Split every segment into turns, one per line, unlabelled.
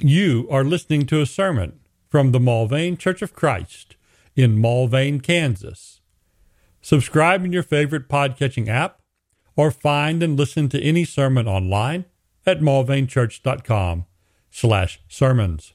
You are listening to a sermon from the Mulvane Church of Christ in Mulvane, Kansas. Subscribe in your favorite podcatching app or find and listen to any sermon online at mulvanechurch.com slash sermons.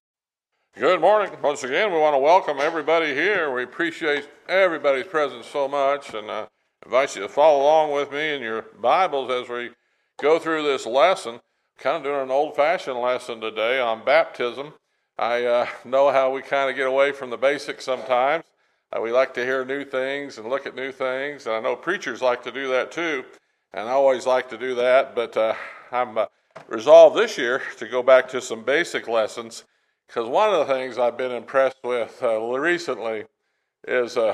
Good morning. Once again, we want to welcome everybody here. We appreciate everybody's presence so much and uh, invite you to follow along with me in your Bibles as we go through this lesson kind of doing an old fashioned lesson today on baptism. I uh, know how we kind of get away from the basics sometimes. Uh, we like to hear new things and look at new things, and I know preachers like to do that too, and I always like to do that, but uh, I'm uh, resolved this year to go back to some basic lessons because one of the things I've been impressed with uh, recently is uh,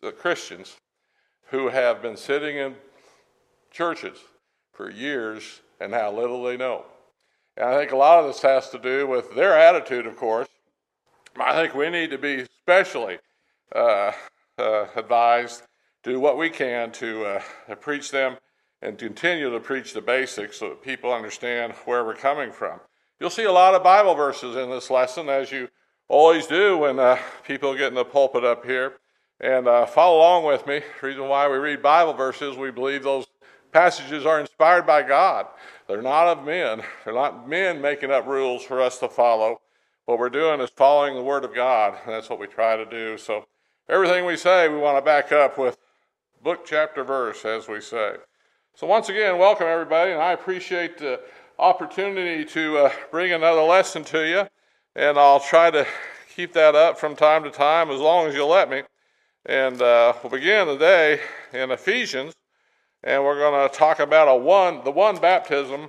the Christians who have been sitting in churches for years and how little they know. And I think a lot of this has to do with their attitude, of course. I think we need to be especially uh, uh, advised to do what we can to uh, preach them and continue to preach the basics so that people understand where we're coming from. You'll see a lot of Bible verses in this lesson, as you always do when uh, people get in the pulpit up here. And uh, follow along with me. The reason why we read Bible verses, we believe those passages are inspired by God. They're not of men. They're not men making up rules for us to follow. What we're doing is following the Word of God, and that's what we try to do. So everything we say, we want to back up with book, chapter, verse, as we say. So once again, welcome everybody, and I appreciate the opportunity to uh, bring another lesson to you, and I'll try to keep that up from time to time as long as you let me. And uh, we'll begin today in Ephesians and we're going to talk about a one, the one baptism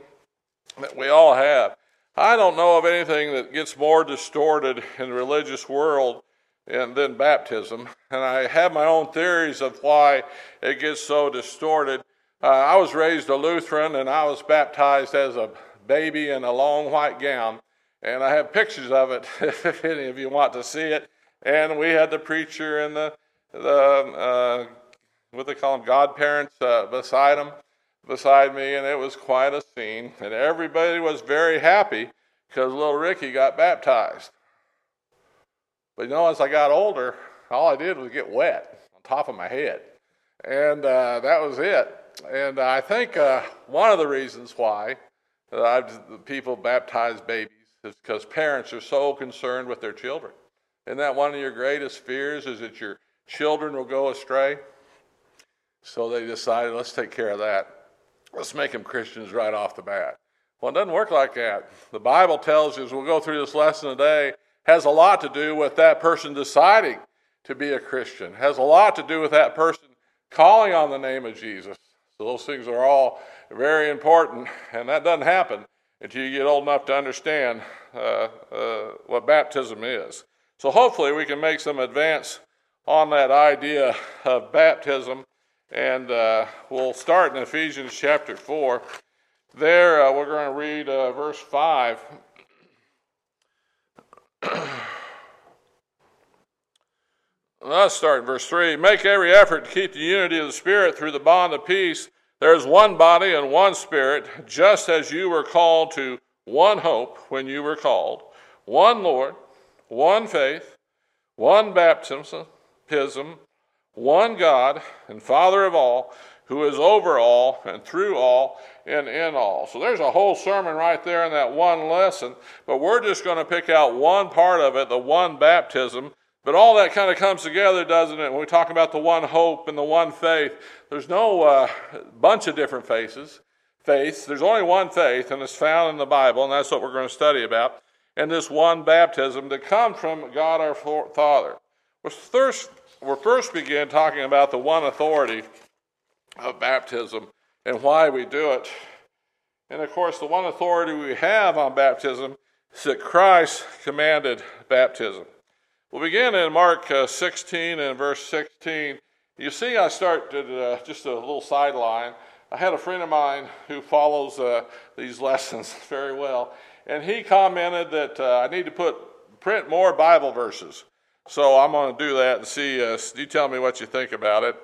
that we all have. I don't know of anything that gets more distorted in the religious world than baptism, and I have my own theories of why it gets so distorted. Uh, I was raised a Lutheran, and I was baptized as a baby in a long white gown, and I have pictures of it if any of you want to see it. And we had the preacher and the the uh, what they call them, godparents uh, beside them, beside me, and it was quite a scene. And everybody was very happy because little Ricky got baptized. But you know, as I got older, all I did was get wet on top of my head. And uh, that was it. And I think uh, one of the reasons why I've, people baptize babies is because parents are so concerned with their children. Isn't that one of your greatest fears is that your children will go astray? So they decided, let's take care of that. Let's make them Christians right off the bat. Well, it doesn't work like that. The Bible tells us, we'll go through this lesson today, has a lot to do with that person deciding to be a Christian, has a lot to do with that person calling on the name of Jesus. So those things are all very important, and that doesn't happen until you get old enough to understand uh, uh, what baptism is. So hopefully we can make some advance on that idea of baptism and uh, we'll start in Ephesians chapter 4. There, uh, we're going to read uh, verse 5. Let's start in verse 3. Make every effort to keep the unity of the Spirit through the bond of peace. There is one body and one Spirit, just as you were called to one hope when you were called, one Lord, one faith, one baptism, one God and Father of all, who is over all and through all and in all. So there's a whole sermon right there in that one lesson, but we're just going to pick out one part of it, the one baptism. But all that kind of comes together, doesn't it? When we talk about the one hope and the one faith, there's no uh, bunch of different faces, faiths. There's only one faith, and it's found in the Bible, and that's what we're going to study about. And this one baptism that comes from God our Father. Well, first, we'll first begin talking about the one authority of baptism and why we do it. And of course, the one authority we have on baptism is that Christ commanded baptism. We'll begin in Mark uh, 16 and verse 16. You see, I start uh, just a little sideline. I had a friend of mine who follows uh, these lessons very well, and he commented that uh, I need to put print more Bible verses. So I'm going to do that and see. Uh, you tell me what you think about it.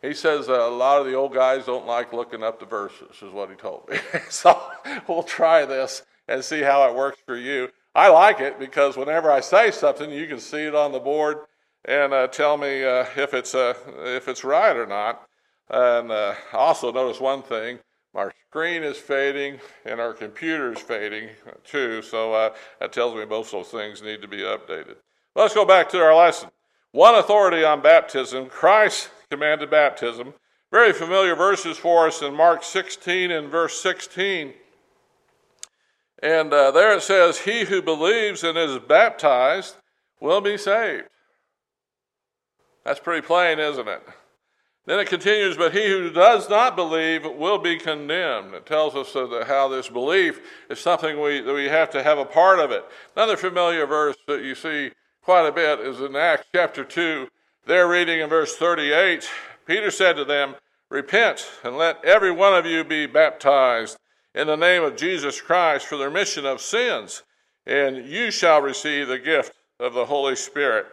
He says uh, a lot of the old guys don't like looking up the verses, is what he told me. so we'll try this and see how it works for you. I like it because whenever I say something, you can see it on the board and uh, tell me uh, if it's uh, if it's right or not. And uh, also notice one thing: our screen is fading and our computer is fading too. So uh, that tells me both those things need to be updated. Let's go back to our lesson. One authority on baptism. Christ commanded baptism. Very familiar verses for us in Mark 16 and verse 16. And uh, there it says, He who believes and is baptized will be saved. That's pretty plain, isn't it? Then it continues, but he who does not believe will be condemned. It tells us how this belief is something we, that we have to have a part of it. Another familiar verse that you see quite a bit is in Acts chapter 2. There, reading in verse 38, Peter said to them, Repent and let every one of you be baptized in the name of Jesus Christ for the remission of sins, and you shall receive the gift of the Holy Spirit.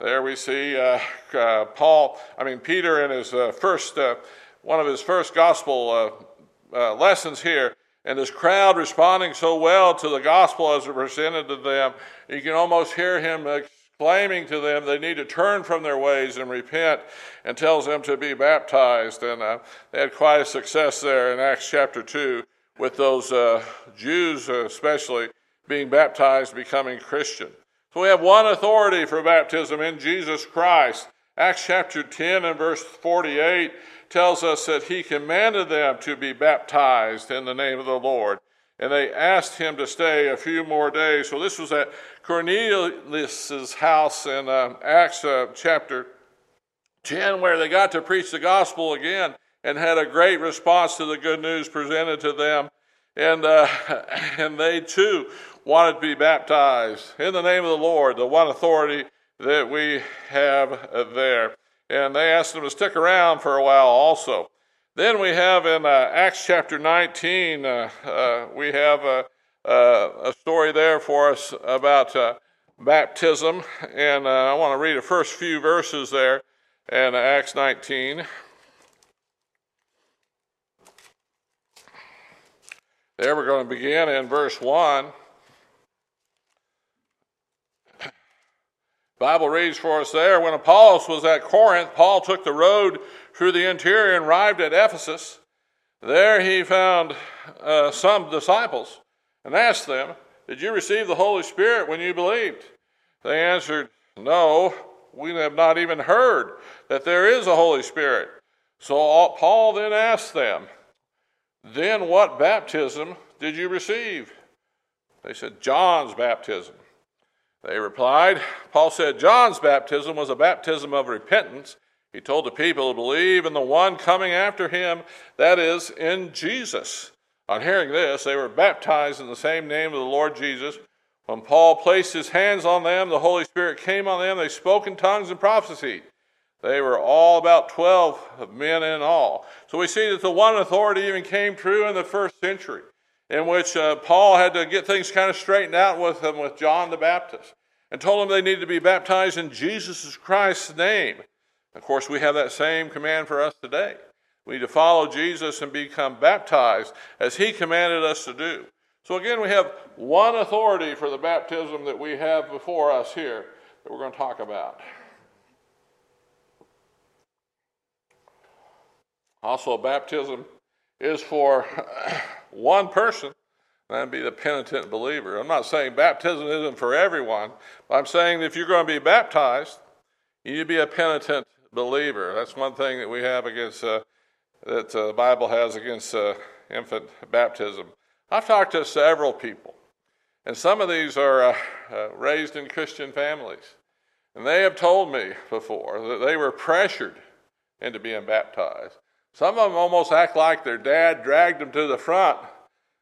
There we see uh, uh, Paul, I mean, Peter in his uh, first, uh, one of his first gospel uh, uh, lessons here, and this crowd responding so well to the gospel as it presented to them. You can almost hear him exclaiming to them they need to turn from their ways and repent, and tells them to be baptized. And uh, they had quite a success there in Acts chapter 2 with those uh, Jews, uh, especially, being baptized, becoming Christian. So we have one authority for baptism in Jesus Christ. Acts chapter 10 and verse 48 tells us that he commanded them to be baptized in the name of the Lord. And they asked him to stay a few more days. So this was at Cornelius' house in uh, Acts uh, chapter 10, where they got to preach the gospel again and had a great response to the good news presented to them. And, uh, and they too wanted to be baptized in the name of the Lord, the one authority that we have there. And they asked them to stick around for a while also. Then we have in uh, Acts chapter 19, uh, uh, we have a, a, story there for us about uh, baptism. And uh, I want to read the first few verses there in Acts 19. There we're going to begin in verse 1. Bible reads for us there when Apollos was at Corinth, Paul took the road through the interior and arrived at Ephesus. There he found uh, some disciples and asked them, Did you receive the Holy Spirit when you believed? They answered, No, we have not even heard that there is a Holy Spirit. So Paul then asked them, Then what baptism did you receive? They said, John's baptism. They replied, Paul said John's baptism was a baptism of repentance. He told the people to believe in the one coming after him, that is, in Jesus. On hearing this, they were baptized in the same name of the Lord Jesus. When Paul placed his hands on them, the Holy Spirit came on them. They spoke in tongues and prophesied. They were all about 12 men in all. So we see that the one authority even came true in the first century in which uh, Paul had to get things kind of straightened out with them with John the Baptist and told them they needed to be baptized in Jesus Christ's name. Of course, we have that same command for us today. We need to follow Jesus and become baptized as he commanded us to do. So, again, we have one authority for the baptism that we have before us here that we're going to talk about. Also, baptism is for one person, that'd be the penitent believer. I'm not saying baptism isn't for everyone, but I'm saying if you're going to be baptized, you need to be a penitent believer. That's one thing that we have against, uh, that uh, the Bible has against uh, infant baptism. I've talked to several people, and some of these are uh, uh, raised in Christian families. And they have told me before that they were pressured into being baptized. Some of them almost act like their dad dragged them to the front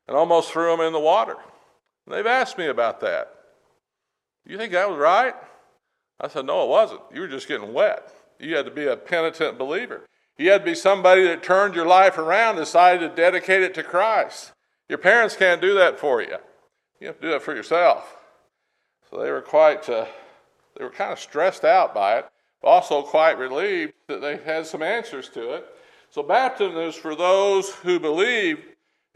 and almost threw them in the water. they've asked me about that. Do you think that was right? I said, No, it wasn't. You were just getting wet. You had to be a penitent believer. You had to be somebody that turned your life around, decided to dedicate it to Christ. Your parents can't do that for you. You have to do that for yourself. So they were quite, uh, they were kind of stressed out by it, but also quite relieved that they had some answers to it so, baptism is for those who believe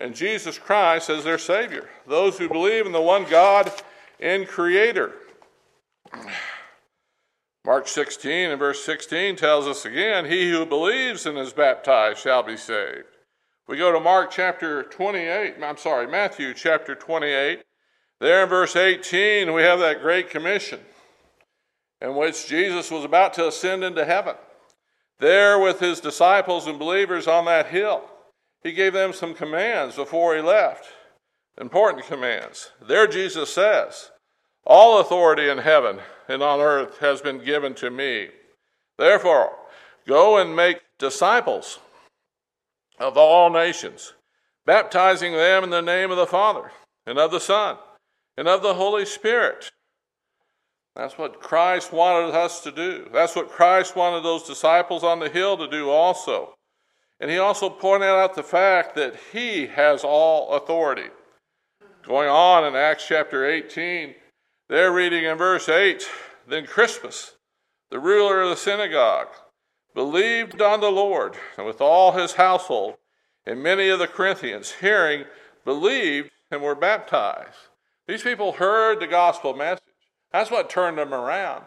in Jesus Christ as their Savior, those who believe in the one God and Creator. Mark 16 and verse 16 tells us again, He who believes and is baptized shall be saved. We go to Mark chapter 28, I'm sorry, Matthew chapter 28. There in verse 18, we have that great commission in which Jesus was about to ascend into heaven. There, with his disciples and believers on that hill, he gave them some commands before he left. Important commands. There, Jesus says, All authority in heaven and on earth has been given to me. Therefore, go and make disciples of all nations, baptizing them in the name of the Father and of the Son and of the Holy Spirit that's what Christ wanted us to do. That's what Christ wanted those disciples on the hill to do also. And he also pointed out the fact that he has all authority. Going on in Acts chapter 18, they're reading in verse 8 Then Crispus, the ruler of the synagogue, believed on the Lord and with all his household, and many of the Corinthians, hearing, believed and were baptized. These people heard the gospel message. That's what turned them around.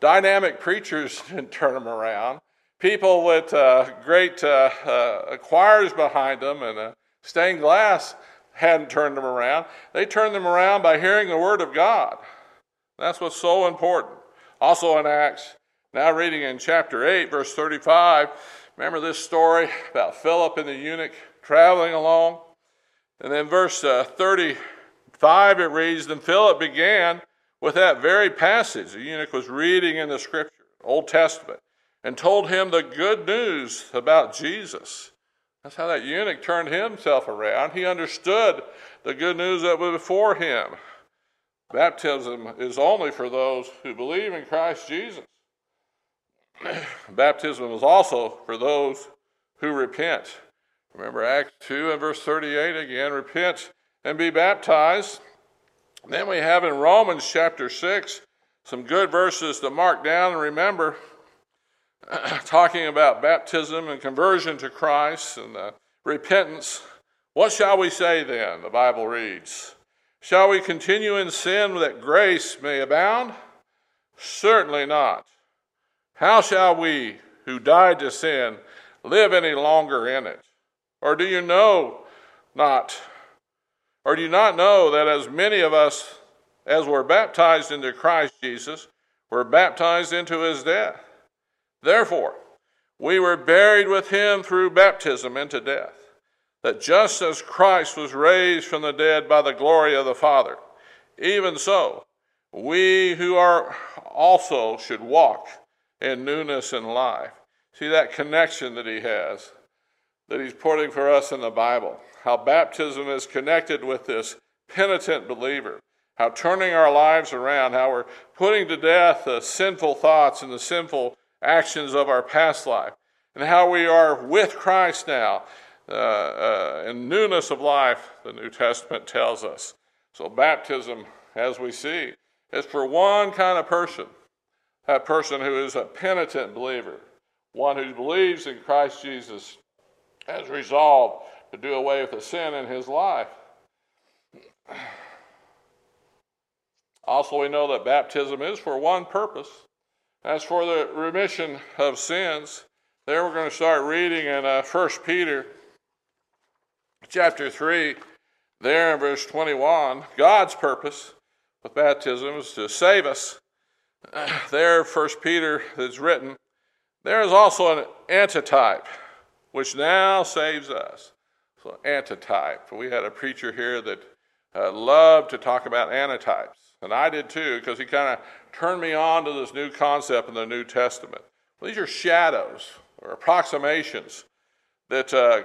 Dynamic preachers didn't turn them around. People with uh, great uh, uh, choirs behind them and stained glass hadn't turned them around. They turned them around by hearing the Word of God. That's what's so important. Also in Acts, now reading in chapter 8, verse 35, remember this story about Philip and the eunuch traveling along? And then verse uh, 35, it reads, Then Philip began with that very passage the eunuch was reading in the scripture, Old Testament, and told him the good news about Jesus. That's how that eunuch turned himself around. He understood the good news that was before him. Baptism is only for those who believe in Christ Jesus. Baptism is also for those who repent. Remember Acts 2 and verse 38 again repent and be baptized then we have in Romans chapter 6 some good verses to mark down and remember, talking about baptism and conversion to Christ and uh, repentance. What shall we say then? The Bible reads. Shall we continue in sin that grace may abound? Certainly not. How shall we, who died to sin, live any longer in it? Or do you know not or do you not know that as many of us as were baptized into Christ Jesus were baptized into his death? Therefore, we were buried with him through baptism into death, that just as Christ was raised from the dead by the glory of the Father, even so, we who are also should walk in newness in life. See that connection that he has, that he's putting for us in the Bible. How baptism is connected with this penitent believer, how turning our lives around, how we're putting to death the sinful thoughts and the sinful actions of our past life, and how we are with Christ now uh, uh, in newness of life, the New Testament tells us. So, baptism, as we see, is for one kind of person that person who is a penitent believer, one who believes in Christ Jesus, has resolved to do away with the sin in his life. Also, we know that baptism is for one purpose. As for the remission of sins, there we're going to start reading in uh, 1 Peter chapter 3, there in verse 21. God's purpose with baptism is to save us. There, 1 Peter is written, there is also an antitype which now saves us. So, antitype. We had a preacher here that uh, loved to talk about antitypes, and I did too, because he kind of turned me on to this new concept in the New Testament. Well, these are shadows or approximations that uh,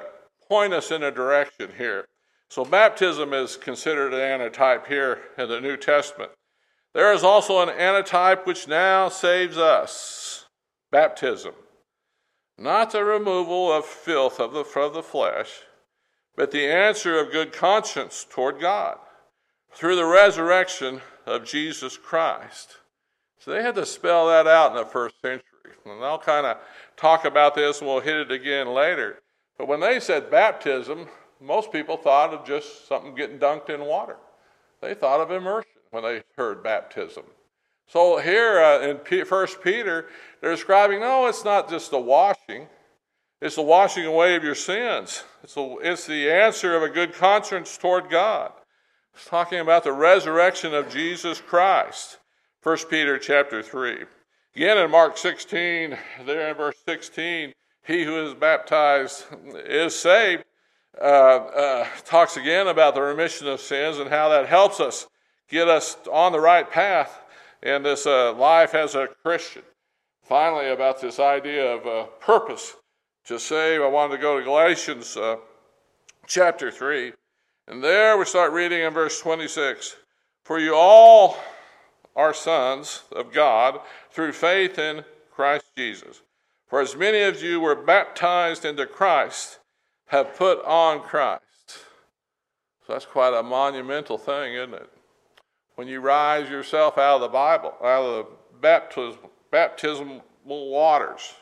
point us in a direction here. So, baptism is considered an antitype here in the New Testament. There is also an antitype which now saves us baptism. Not the removal of filth of the, of the flesh, but the answer of good conscience toward God through the resurrection of Jesus Christ. So they had to spell that out in the first century. And I'll kind of talk about this and we'll hit it again later. But when they said baptism, most people thought of just something getting dunked in water. They thought of immersion. when they heard baptism. So here uh, in First Peter, they're describing no, it's not just the washing, it's the washing away of your sins. It's, the, it's the answer of a good conscience toward God. It's talking about the resurrection of Jesus Christ. 1 Peter chapter 3. Again in Mark 16, there in verse 16, he who is baptized is saved. Uh, uh, talks again about the remission of sins and how that helps us get us on the right path in this uh, life as a Christian. Finally, about this idea of uh, purpose to save, I wanted to go to Galatians uh, chapter 3. And there we start reading in verse 26 For you all are sons of God through faith in Christ Jesus. For as many of you were baptized into Christ have put on Christ. So that's quite a monumental thing, isn't it? When you rise yourself out of the Bible, out of the baptism, baptismal waters,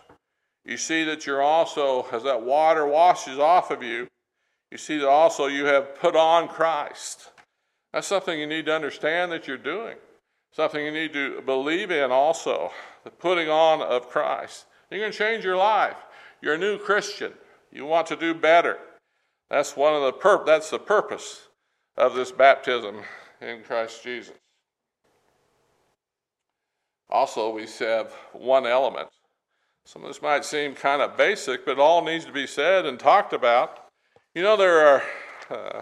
you see that you're also, as that water washes off of you, you see that also you have put on Christ. That's something you need to understand that you're doing. Something you need to believe in also, the putting on of Christ. You're going to change your life. You're a new Christian. You want to do better. That's one of the pur- that's the purpose of this baptism in Christ Jesus. Also, we have one element. Some of this might seem kind of basic, but it all needs to be said and talked about. You know, there are, uh,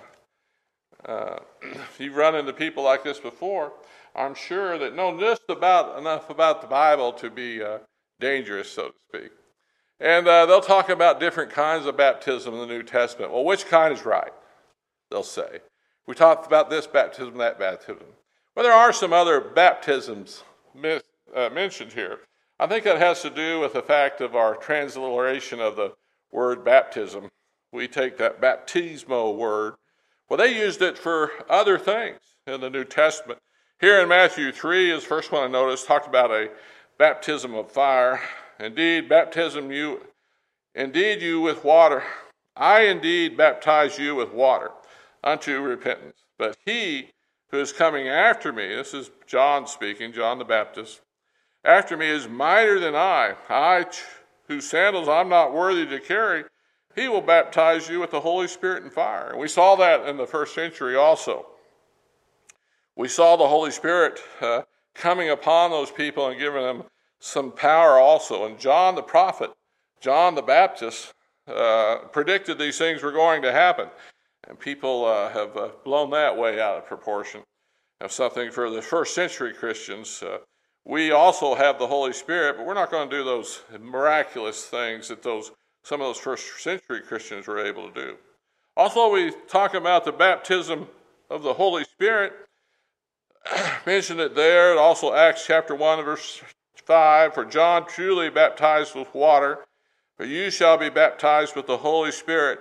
uh, you've run into people like this before, I'm sure that know just about enough about the Bible to be uh, dangerous, so to speak. And uh, they'll talk about different kinds of baptism in the New Testament. Well, which kind is right? They'll say. We talked about this baptism, that baptism. Well, there are some other baptisms mis- uh, mentioned here. I think that has to do with the fact of our transliteration of the word baptism. We take that baptismo word. Well, they used it for other things in the New Testament. Here in Matthew 3 is the first one I noticed, talked about a baptism of fire. Indeed, baptism you, indeed you with water. I indeed baptize you with water unto repentance. But he who is coming after me, this is John speaking, John the Baptist, after me is mightier than I, I whose sandals I'm not worthy to carry. He will baptize you with the Holy Spirit and fire. And we saw that in the first century also. We saw the Holy Spirit uh, coming upon those people and giving them some power also. And John the prophet, John the Baptist, uh, predicted these things were going to happen. And people uh, have uh, blown that way out of proportion. Of something for the first century Christians. Uh, we also have the Holy Spirit, but we're not going to do those miraculous things that those some of those first century Christians were able to do. Also, we talk about the baptism of the Holy Spirit mentioned it there. Also, Acts chapter 1, verse 5 For John truly baptized with water, but you shall be baptized with the Holy Spirit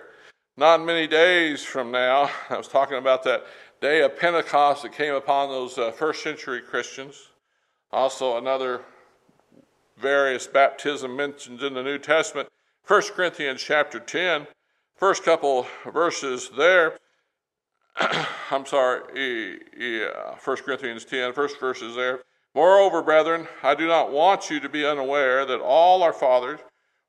not many days from now. I was talking about that day of Pentecost that came upon those uh, first century Christians. Also, another various baptism mentioned in the New Testament. 1 Corinthians chapter 10, first couple verses there. I'm sorry, yeah, 1 Corinthians 10, first verses there. Moreover, brethren, I do not want you to be unaware that all our fathers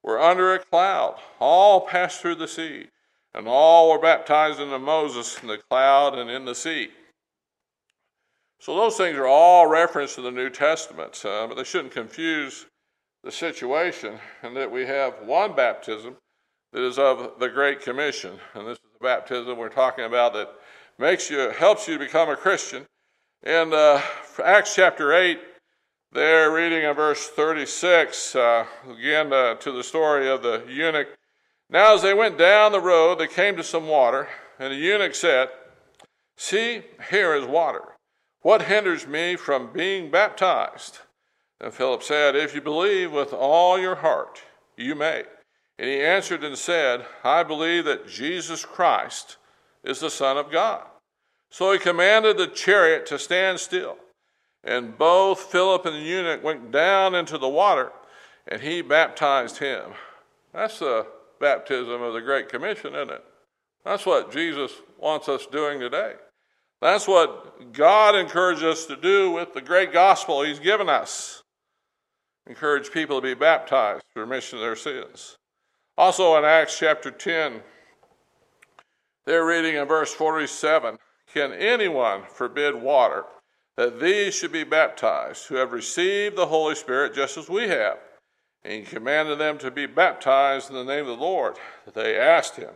were under a cloud, all passed through the sea, and all were baptized into Moses in the cloud and in the sea. So those things are all referenced to the New Testament, uh, but they shouldn't confuse the situation, and that we have one baptism that is of the Great Commission, and this is the baptism we're talking about that makes you, helps you to become a Christian. In uh, Acts chapter 8, there, reading in verse 36, uh, again uh, to the story of the eunuch. Now, as they went down the road, they came to some water, and the eunuch said, See, here is water. What hinders me from being baptized? And Philip said, If you believe with all your heart, you may. And he answered and said, I believe that Jesus Christ is the Son of God. So he commanded the chariot to stand still. And both Philip and the eunuch went down into the water, and he baptized him. That's the baptism of the Great Commission, isn't it? That's what Jesus wants us doing today. That's what God encouraged us to do with the great gospel He's given us. Encourage people to be baptized for remission of their sins. Also in Acts chapter 10, they're reading in verse 47 Can anyone forbid water that these should be baptized who have received the Holy Spirit just as we have? And he commanded them to be baptized in the name of the Lord. They asked him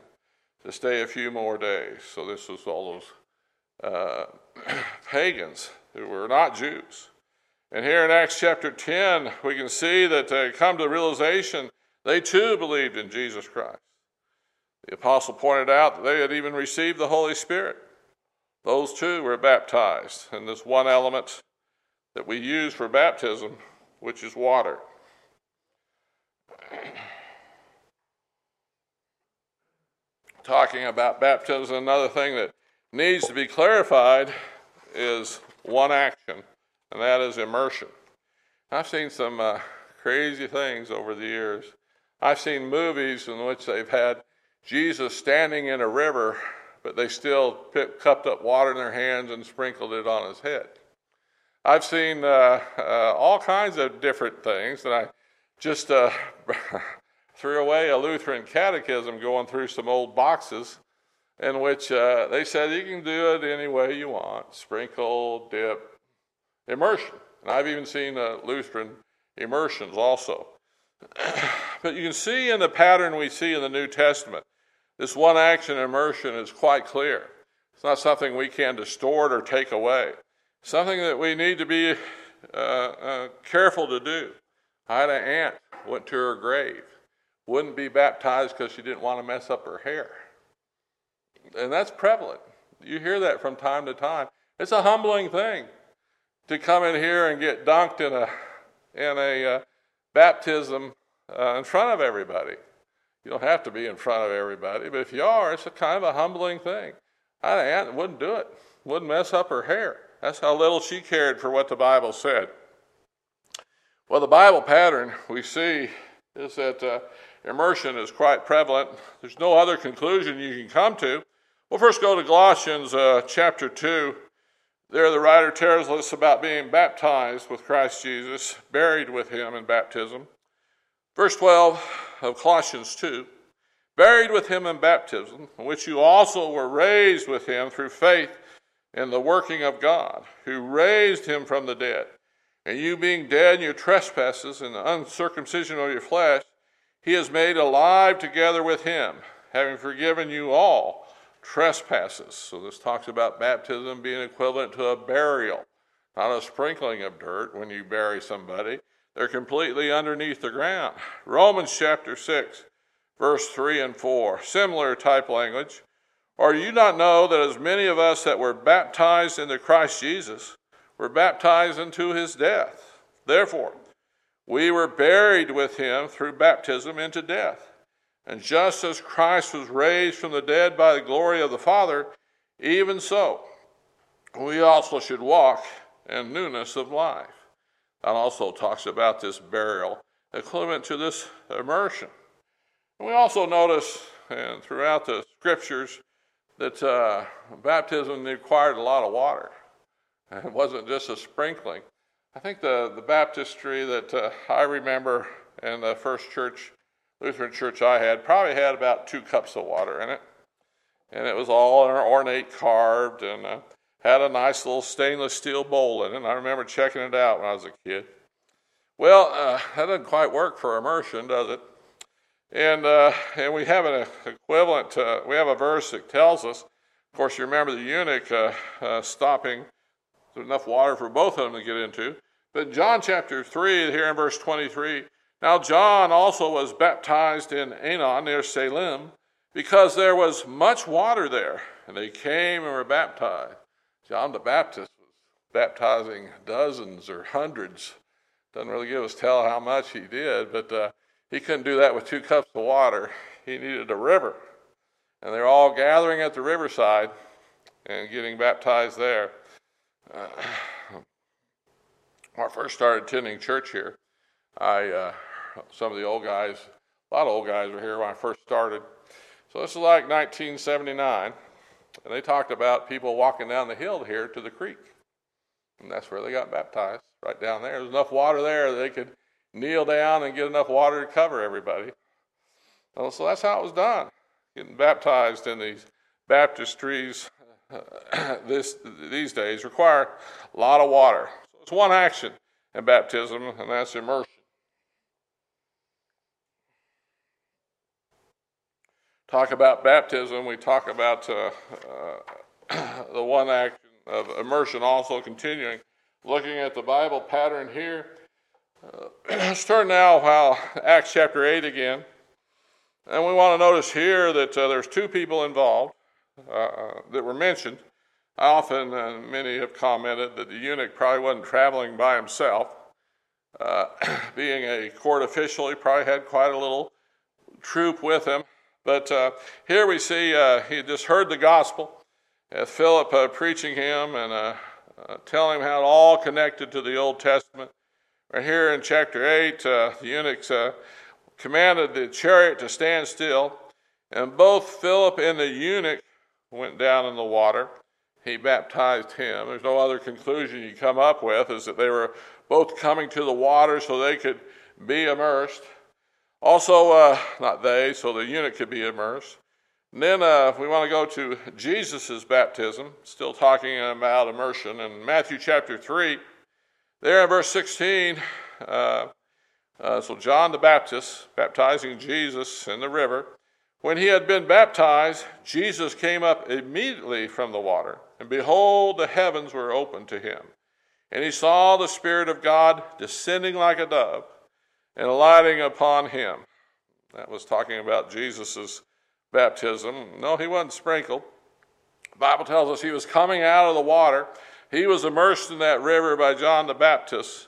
to stay a few more days. So this was all those uh, pagans who were not Jews. And here in Acts chapter 10, we can see that they come to the realization they too believed in Jesus Christ. The apostle pointed out that they had even received the Holy Spirit. Those too were baptized in this one element that we use for baptism, which is water. Talking about baptism, another thing that needs to be clarified is one action, and that is immersion. I've seen some uh, crazy things over the years. I've seen movies in which they've had Jesus standing in a river, but they still put, cupped up water in their hands and sprinkled it on his head. I've seen uh, uh, all kinds of different things, and I just uh, threw away a Lutheran catechism going through some old boxes in which uh, they said you can do it any way you want sprinkle, dip, immersion. And I've even seen uh, Lutheran immersions also. but you can see in the pattern we see in the New Testament, this one action immersion is quite clear. It's not something we can distort or take away, something that we need to be uh, uh, careful to do. I had an aunt went to her grave, wouldn't be baptized because she didn't want to mess up her hair. And that's prevalent. You hear that from time to time. It's a humbling thing to come in here and get dunked in a in a uh, baptism uh, in front of everybody. You don't have to be in front of everybody, but if you are, it's a kind of a humbling thing. I aunt wouldn't do it, wouldn't mess up her hair. That's how little she cared for what the Bible said. Well, the Bible pattern we see is that uh, immersion is quite prevalent. There's no other conclusion you can come to. We'll first go to Colossians uh, chapter 2. There, the writer tells us about being baptized with Christ Jesus, buried with him in baptism. Verse 12 of Colossians 2 buried with him in baptism, in which you also were raised with him through faith in the working of God, who raised him from the dead. And you being dead in your trespasses and the uncircumcision of your flesh, he has made alive together with him, having forgiven you all trespasses. So this talks about baptism being equivalent to a burial, not a sprinkling of dirt when you bury somebody. They're completely underneath the ground. Romans chapter 6, verse 3 and 4, similar type language. Or you not know that as many of us that were baptized into Christ Jesus, were baptized into his death. Therefore, we were buried with him through baptism into death. And just as Christ was raised from the dead by the glory of the Father, even so we also should walk in newness of life. That also talks about this burial, equivalent to this immersion. And we also notice and throughout the scriptures that uh, baptism required a lot of water. It wasn't just a sprinkling. I think the, the baptistry that uh, I remember in the first church, Lutheran church I had, probably had about two cups of water in it. And it was all ornate carved and uh, had a nice little stainless steel bowl in it. And I remember checking it out when I was a kid. Well, uh, that doesn't quite work for immersion, does it? And, uh, and we have an equivalent, uh, we have a verse that tells us, of course, you remember the eunuch uh, uh, stopping there's enough water for both of them to get into. But John chapter 3, here in verse 23, now John also was baptized in Aenon near Salim because there was much water there, and they came and were baptized. John the Baptist was baptizing dozens or hundreds. Doesn't really give us tell how much he did, but uh, he couldn't do that with two cups of water. He needed a river. And they're all gathering at the riverside and getting baptized there. Uh, when I first started attending church here, I uh, some of the old guys, a lot of old guys were here when I first started. So this is like 1979, And they talked about people walking down the hill here to the creek. And that's where they got baptized, right down there. There's enough water there that they could kneel down and get enough water to cover everybody. So that's how it was done. Getting baptized in these baptistries uh, this, these days require a lot of water. So it's one action in baptism, and that's immersion. Talk about baptism, we talk about uh, uh, the one action of immersion also continuing. Looking at the Bible pattern here, uh, let's turn now how Acts chapter 8 again. And we want to notice here that uh, there's two people involved uh, uh that were mentioned. I often, uh, many have commented that the eunuch probably wasn't traveling by himself. Being a court official, he probably had quite a little troop with him. But uh, here we see uh, he just heard the gospel, Philip uh, preaching him and uh, telling him how it all connected to the Old Testament. Right here in chapter 8, the eunuchs commanded the chariot to stand still, and both Philip and the eunuch went down in the water. He baptized him. There's no other conclusion you come up with, is that they were both coming to the water so they could be immersed. Also, uh, not they, so the eunuch could be immersed. And then uh, we want to go to Jesus' baptism, still talking about immersion. In Matthew chapter 3, there in verse 16, uh, uh, so, John the Baptist baptizing Jesus in the river. When he had been baptized, Jesus came up immediately from the water, and behold, the heavens were opened to him. And he saw the Spirit of God descending like a dove and alighting upon him. That was talking about Jesus' baptism. No, he wasn't sprinkled. The Bible tells us he was coming out of the water. He was immersed in that river by John the Baptist.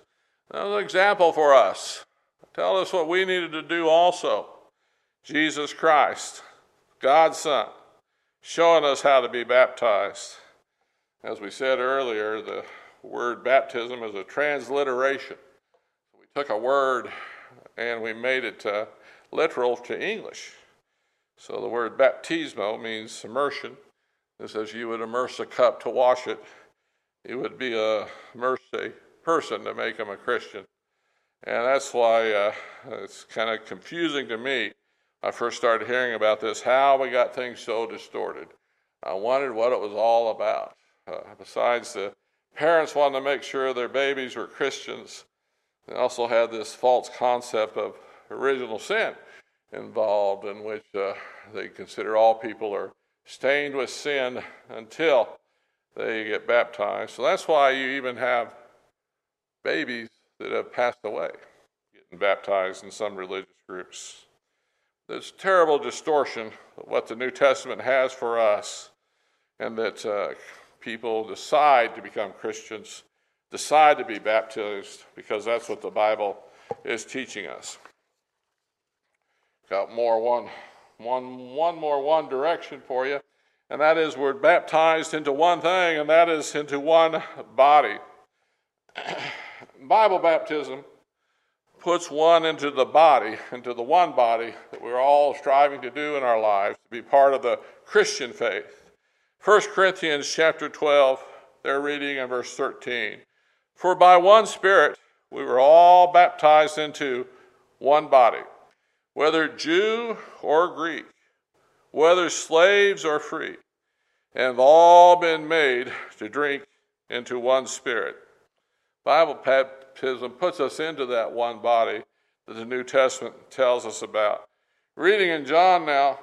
That was an example for us. Tell us what we needed to do also. Jesus Christ, God's Son, showing us how to be baptized. As we said earlier, the word baptism is a transliteration. We took a word and we made it uh, literal to English. So the word baptismo means immersion. This as you would immerse a cup to wash it, you would be a a person to make him a Christian. And that's why uh, it's kind of confusing to me. I first started hearing about this, how we got things so distorted. I wondered what it was all about. Uh, besides, the parents wanted to make sure their babies were Christians. They also had this false concept of original sin involved, in which uh, they consider all people are stained with sin until they get baptized. So that's why you even have babies that have passed away, getting baptized in some religious groups. This terrible distortion of what the New Testament has for us, and that uh, people decide to become Christians, decide to be baptized, because that's what the Bible is teaching us. Got more one, one, one more one direction for you, and that is we're baptized into one thing, and that is into one body. Bible baptism puts one into the body, into the one body that we're all striving to do in our lives, to be part of the Christian faith. 1 Corinthians chapter 12, they're reading in verse 13. For by one Spirit we were all baptized into one body, whether Jew or Greek, whether slaves or free, and have all been made to drink into one Spirit. Bible baptism puts us into that one body that the New Testament tells us about. Reading in John now,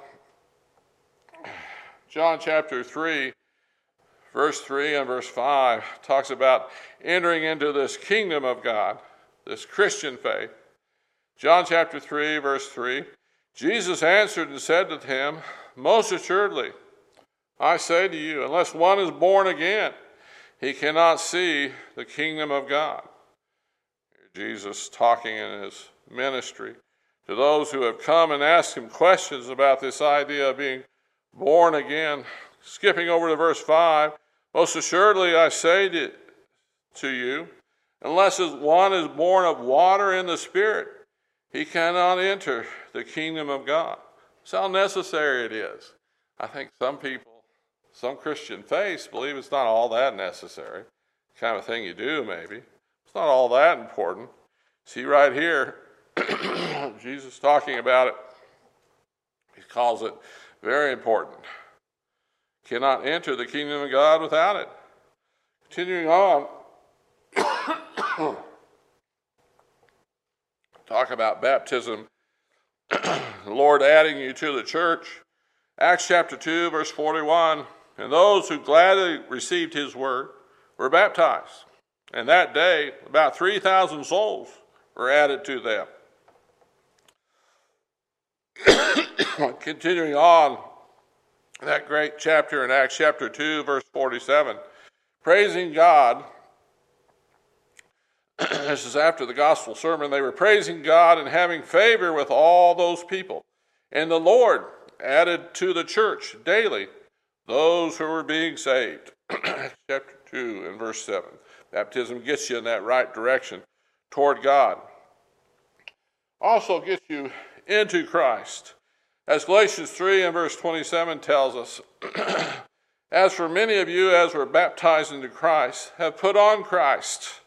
John chapter 3, verse 3 and verse 5 talks about entering into this kingdom of God, this Christian faith. John chapter 3, verse 3 Jesus answered and said to him, Most assuredly, I say to you, unless one is born again, he cannot see the kingdom of God. Jesus talking in his ministry to those who have come and asked him questions about this idea of being born again. Skipping over to verse 5 Most assuredly I say to, to you, unless one is born of water and the Spirit, he cannot enter the kingdom of God. That's how necessary it is. I think some people some Christian faiths believe it's not all that necessary. Kind of thing you do, maybe. It's not all that important. See right here, Jesus talking about it. He calls it very important. Cannot enter the kingdom of God without it. Continuing on, talk about baptism, the Lord adding you to the church. Acts chapter 2, verse 41 And those who gladly received his word were baptized. And that day, about 3,000 souls were added to them. Continuing on, that great chapter in Acts chapter 2, verse 47, praising God. this is after the gospel sermon. They were praising God and having favor with all those people. And the Lord added to the church daily those who were being saved. chapter 2 and verse 7. Baptism gets you in that right direction toward God. Also gets you into Christ. As Galatians 3 and verse 27 tells us, As for many of you, as were baptized into Christ, have put on Christ.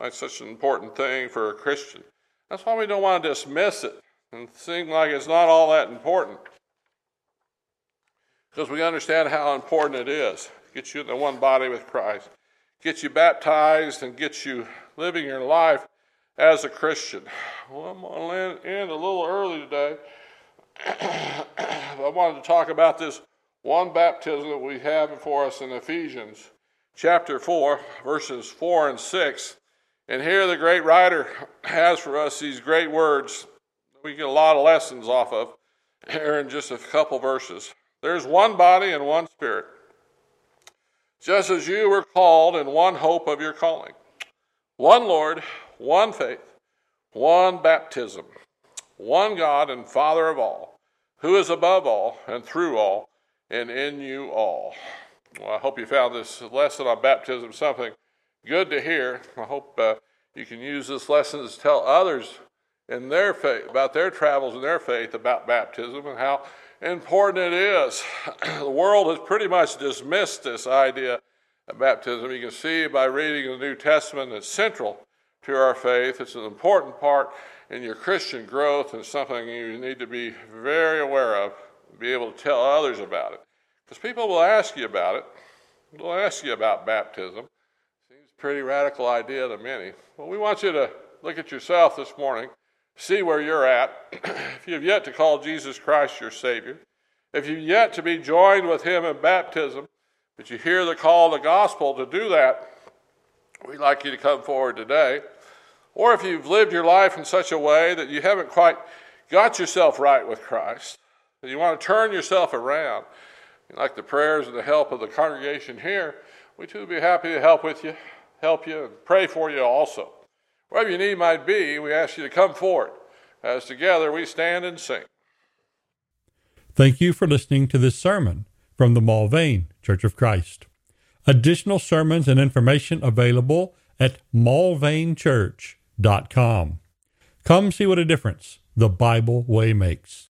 That's why such an important thing for a Christian. That's why we don't want to dismiss it and seem like it's not all that important. Because we understand how important it is. Get you in the one body with Christ. Get you baptized and get you living your life as a Christian. Well, I'm going to end a little early today. I wanted to talk about this one baptism that we have before us in Ephesians chapter 4, verses 4 and 6. And here the great writer has for us these great words we get a lot of lessons off of here in just a couple verses. There's one body and one spirit, just as you were called in one hope of your calling, one Lord, one faith, one baptism one God and Father of all, who is above all and through all and in you all. Well, I hope you found this lesson on baptism something good to hear. I hope uh, you can use this lesson to tell others in their faith about their travels and their faith about baptism and how important it is. the world has pretty much dismissed this idea of baptism. You can see by reading the New Testament it's central to our faith. It's an important part in your Christian growth and something you need to be very aware of, be able to tell others about it. Because people will ask you about it. They'll ask you about baptism. Seems a pretty radical idea to many. Well, we want you to look at yourself this morning, see where you're at. if you have yet to call Jesus Christ your Savior, if you've yet to be joined with Him in baptism, but you hear the call of the gospel to do that, we'd like you to come forward today. Or if you've lived your life in such a way that you haven't quite got yourself right with Christ, and you want to turn yourself around, like the prayers and the help of the congregation here, we too would be happy to help with you, help you, and pray for you also. Whatever your need might be, we ask you to come forward as together we stand and sing.
Thank you for listening to this sermon from the Mulvane Church of Christ. Additional sermons and information available at mulvanechurch.com. Come see what a difference the Bible way makes.